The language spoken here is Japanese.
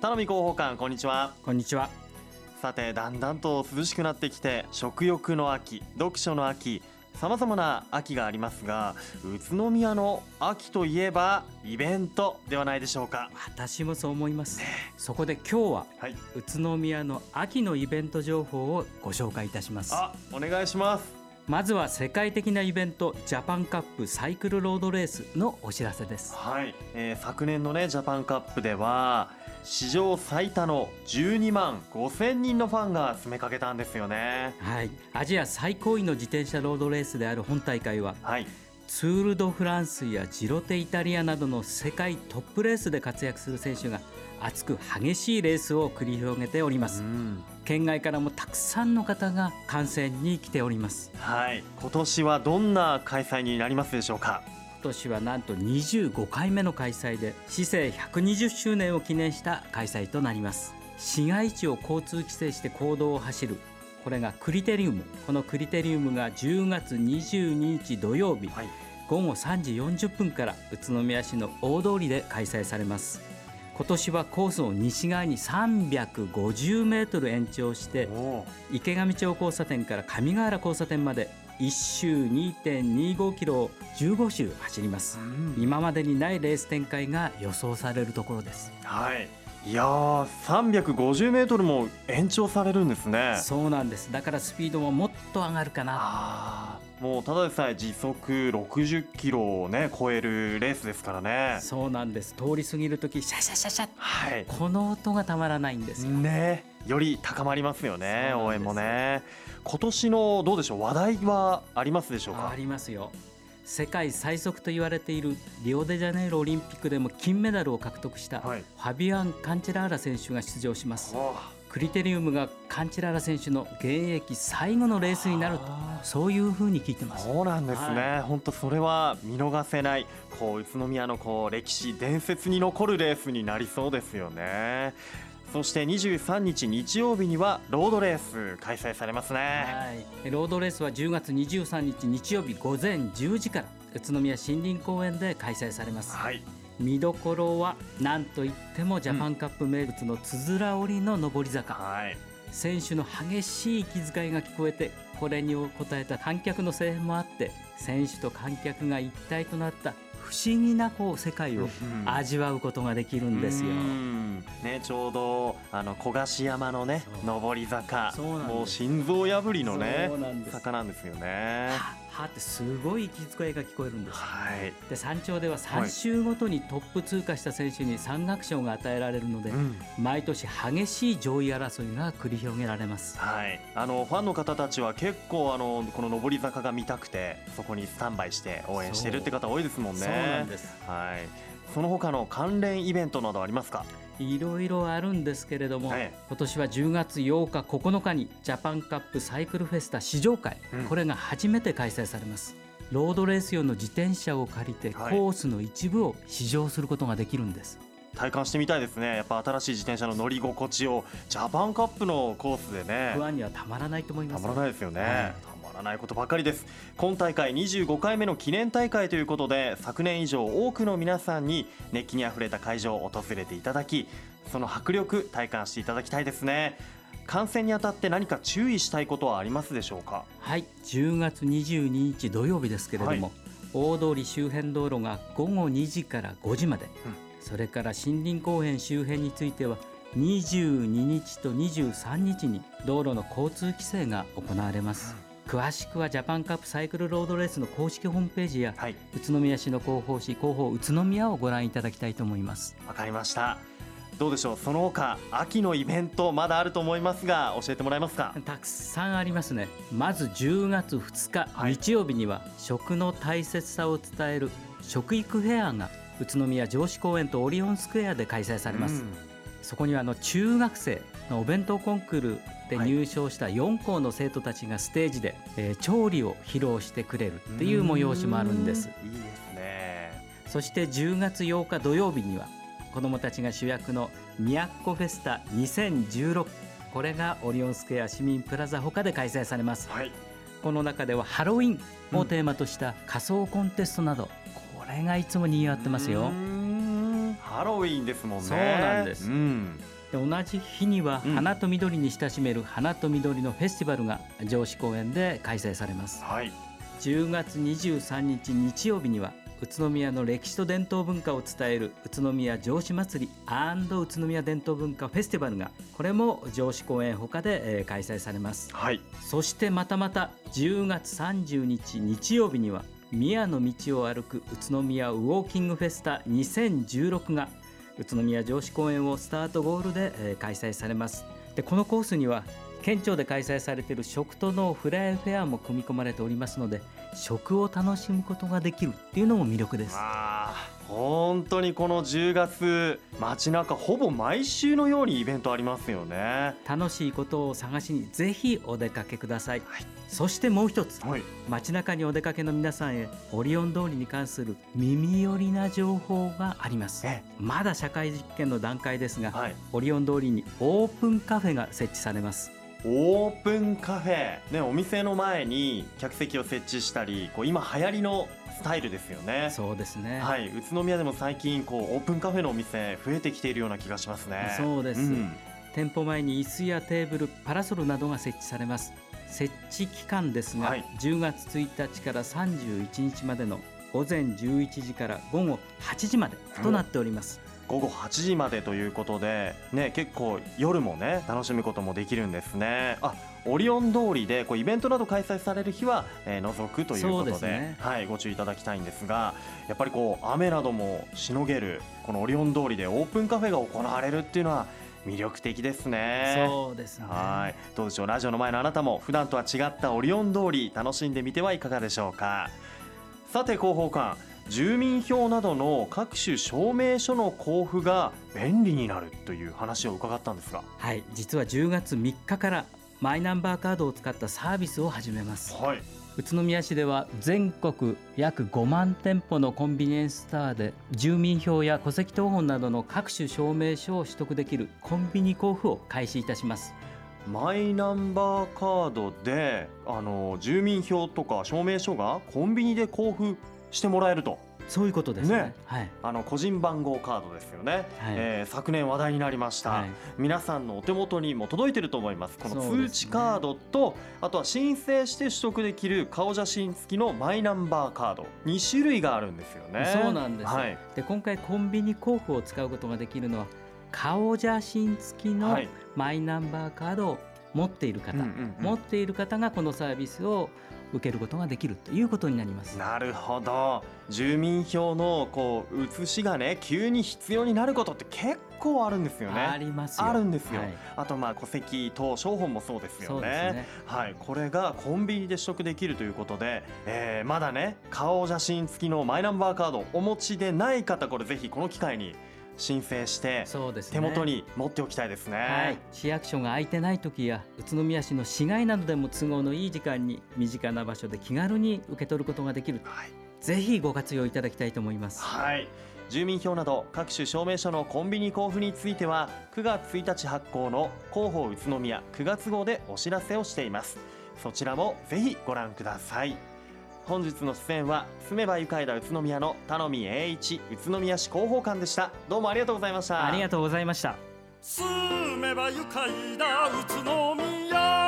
田辺広報官こんにちは。こんにちは。さてだんだんと涼しくなってきて食欲の秋読書の秋さまざまな秋がありますが宇都宮の秋といえばイベントではないでしょうか。私もそう思います。そこで今日は、はい、宇都宮の秋のイベント情報をご紹介いたします。あお願いします。まずは世界的なイベントジャパンカップサイクルロードレースのお知らせです。はい、えー、昨年のねジャパンカップでは史上最多の12万5千人のファンが詰めかけたんですよね。はい。アジア最高位の自転車ロードレースである本大会は、はい、ツール・ド・フランスやジロテ・イタリアなどの世界トップレースで活躍する選手が熱く激しいレースを繰り広げております、県外からもたくさんの方が観戦に来ております。はい。今年はどんな開催になりますでしょうか？今年はなんと25回目の開催で市政120周年を記念した開催となります。市街地を交通規制して公道を走るこれがクリテリウム。このクリテリウムが10月22日土曜日、はい、午後3時40分から宇都宮市の大通りで開催されます。今年はコースを西側に350メートル延長して池上町交差点から上ヶ原交差点まで1周2.25キロを15周走ります、うん、今までにないレース展開が予想されるところです。はい。いやー350メートルも延長されるんですね。そうなんです。だからスピードももっと上がるかな。もうただでさえ時速60キロをね超えるレースですからね。そうなんです。通り過ぎる時シャシャシャシャ、はい、この音がたまらないんですよ。ね。より高まりますよね応援もね今年のどうでしょう？話題はありますでしょうか？ありますよ。世界最速と言われているリオデジャネイロオリンピックでも金メダルを獲得したファビアン・カンチェラーラ選手が出場します、クリテリウムがカンチェラーラ選手の現役最後のレースになるとそういうふうに聞いてます。そうなんですね、はい、本当それは見逃せないこう宇都宮のこう歴史伝説に残るレースになりそうですよねそして23日日曜日にはロードレース開催されますね、はい、ロードレースは10月23日日曜日午前10時から宇都宮森林公園で開催されます、はい、見どころは何といってもジャパンカップ名物のつづら折りの上り坂、うんはい、選手の激しい息遣いが聞こえてこれに応えた観客の声援もあって選手と観客が一体となった不思議なこう世界を味わうことができるんですよ。ね、ちょうどあの小菓子山のね上り坂。もう心臓破りのね坂なんですよね。はってすごい息遣いが聞こえるんです、はい、で山頂では3周ごとにトップ通過した選手に山岳賞が与えられるので、うん、毎年激しい上位争いが繰り広げられます、はい、あのファンの方たちは結構あのこの上り坂が見たくてそこにスタンバイして応援してるって方多いですもんね。そうなんです、はい、その他の関連イベントなどありますか？いろいろあるんですけれども、はい、今年は10月8日9日にジャパンカップサイクルフェスタ試乗会、うん、これが初めて開催されます。ロードレース用の自転車を借りてコースの一部を試乗することができるんです、体感してみたいですね。やっぱ新しい自転車の乗り心地をジャパンカップのコースでね。不安にはたまらないと思います。たまらないですよね、はいらないことばかりです。今大会25回目の記念大会ということで昨年以上多くの皆さんに熱気にあふれた会場を訪れていただきその迫力体感していただきたいですね。観戦にあたって何か注意したいことはありますでしょうか？はい。10月22日土曜日ですけれども、はい、大通り周辺道路が午後2時から5時まで、うん、それから森林公園周辺については22日と23日に道路の交通規制が行われます、うん詳しくはジャパンカップサイクルロードレースの公式ホームページや、はい、宇都宮市の広報誌広報宇都宮をご覧いただきたいと思います。わかりました。どうでしょう？その他秋のイベントまだあると思いますが教えてもらえますか？たくさんありますね。まず10月2日、はい、日曜日には食の大切さを伝える食育フェアが宇都宮城址公園とオリオンスクエアで開催されます、うんそこにはあの中学生のお弁当コンクールで入賞した4校の生徒たちがステージで、えー、調理を披露してくれるっていう催しもあるんです。いいですね。そして10月8日土曜日には子どもたちが主役の宮古フェスタ2016これがオリオンスクエア市民プラザほかで開催されます、はい、この中ではハロウィンをテーマとした仮装コンテストなど、これがいつも賑わってますよ。ハロウィーンですもんね。そうなんです。うん。で同じ日にはうん。花と緑に親しめる花と緑のフェスティバルが上司公園で開催されます。はい。10月23日日曜日には宇都宮の歴史と伝統文化を伝える宇都宮城址祭り宇都宮伝統文化フェスティバルがこれも城址公園ほかで、えー開催されます。はい。そしてまたまた10月30日日曜日には宮の道を歩く宇都宮ウォーキングフェスタ2016が宇都宮城址公園をスタートゴールで、え開催されます。でこのコースには県庁で開催されている食とのフライフェアも組み込まれておりますので食を楽しむことができるっていうのも魅力です。あ。ー本当にこの10月街中ほぼ毎週のようにイベントありますよね。楽しいことを探しにぜひお出かけください、はい。そしてもう一つはい。街中にお出かけの皆さんへオリオン通りに関する耳寄りな情報があります。え。まだ社会実験の段階ですが、はい。オリオン通りにオープンカフェが設置されますオープンカフェ。ねお店の前に客席を設置したりこう今流行りのスタイルですよね。そうですね、はい、宇都宮でも最近こうオープンカフェのお店増えてきているような気がしますね。そうです。ん。店舗前に椅子やテーブルパラソルなどが設置されます。設置期間ですが、はい。10月1日から31日までの午前11時から午後8時までとなっております、午後8時までということで、ね、結構夜もね楽しむこともできるんですね。あオリオン通りでこうイベントなど開催される日は、えー除くということでね。はい、ご注意いただきたいんですがやっぱりこう雨などもしのげるこのオリオン通りでオープンカフェが行われるっていうのは魅力的ですね。そうですね。はい、どうでしょう？ラジオの前のあなたも普段とは違ったオリオン通り楽しんでみてはいかがでしょうか？さて広報官住民票などの各種証明書の交付が便利になるという話を伺ったんですが。はい実は10月3日からマイナンバーカードを使ったサービスを始めます。はい。宇都宮市では全国約5万店舗のコンビニエンスストアで住民票や戸籍謄本などの各種証明書を取得できるコンビニ交付を開始いたします。マイナンバーカードであの住民票とか証明書がコンビニで交付してもらえると。そういうことですね。ね。はい。あの個人番号カードですよね、はい。えー昨年話題になりました、はい。皆さんのお手元にも届いてると思います。この通知カードと、あとは申請して取得できる顔写真付きのマイナンバーカード。2種類があるんですよね。そうなんです、はい。で今回コンビニ交付を使うことができるのは顔写真付きのはい。マイナンバーカードを持っている方、うんうんうん。持っている方がこのサービスを受けることができるということになります。なるほど。住民票のこう写しがね急に必要になることって結構あるんですよね。ありますよ。あるんですよ、はい。あとまあ戸籍等証本もそうですよね。ね。はい、これがコンビニで取得できるということで、えーまだね顔写真付きのマイナンバーカードお持ちでない方これぜひこの機会に申請してそうですね手元に持っておきたいですね。はい、市役所が空いてない時や宇都宮市の市街などでも都合のいい時間に身近な場所で気軽に受け取ることができるはいぜひご活用いただきたいと思いますはい住民票など各種証明書のコンビニ交付については9月1日発行の広報宇都宮9月号でお知らせをしていますそちらもぜひご覧ください本日の出演は住めば愉快だ宇都宮の頼み栄一宇都宮市広報官でした。どうもありがとうございましたありがとうございました。住めば愉快だ宇都宮。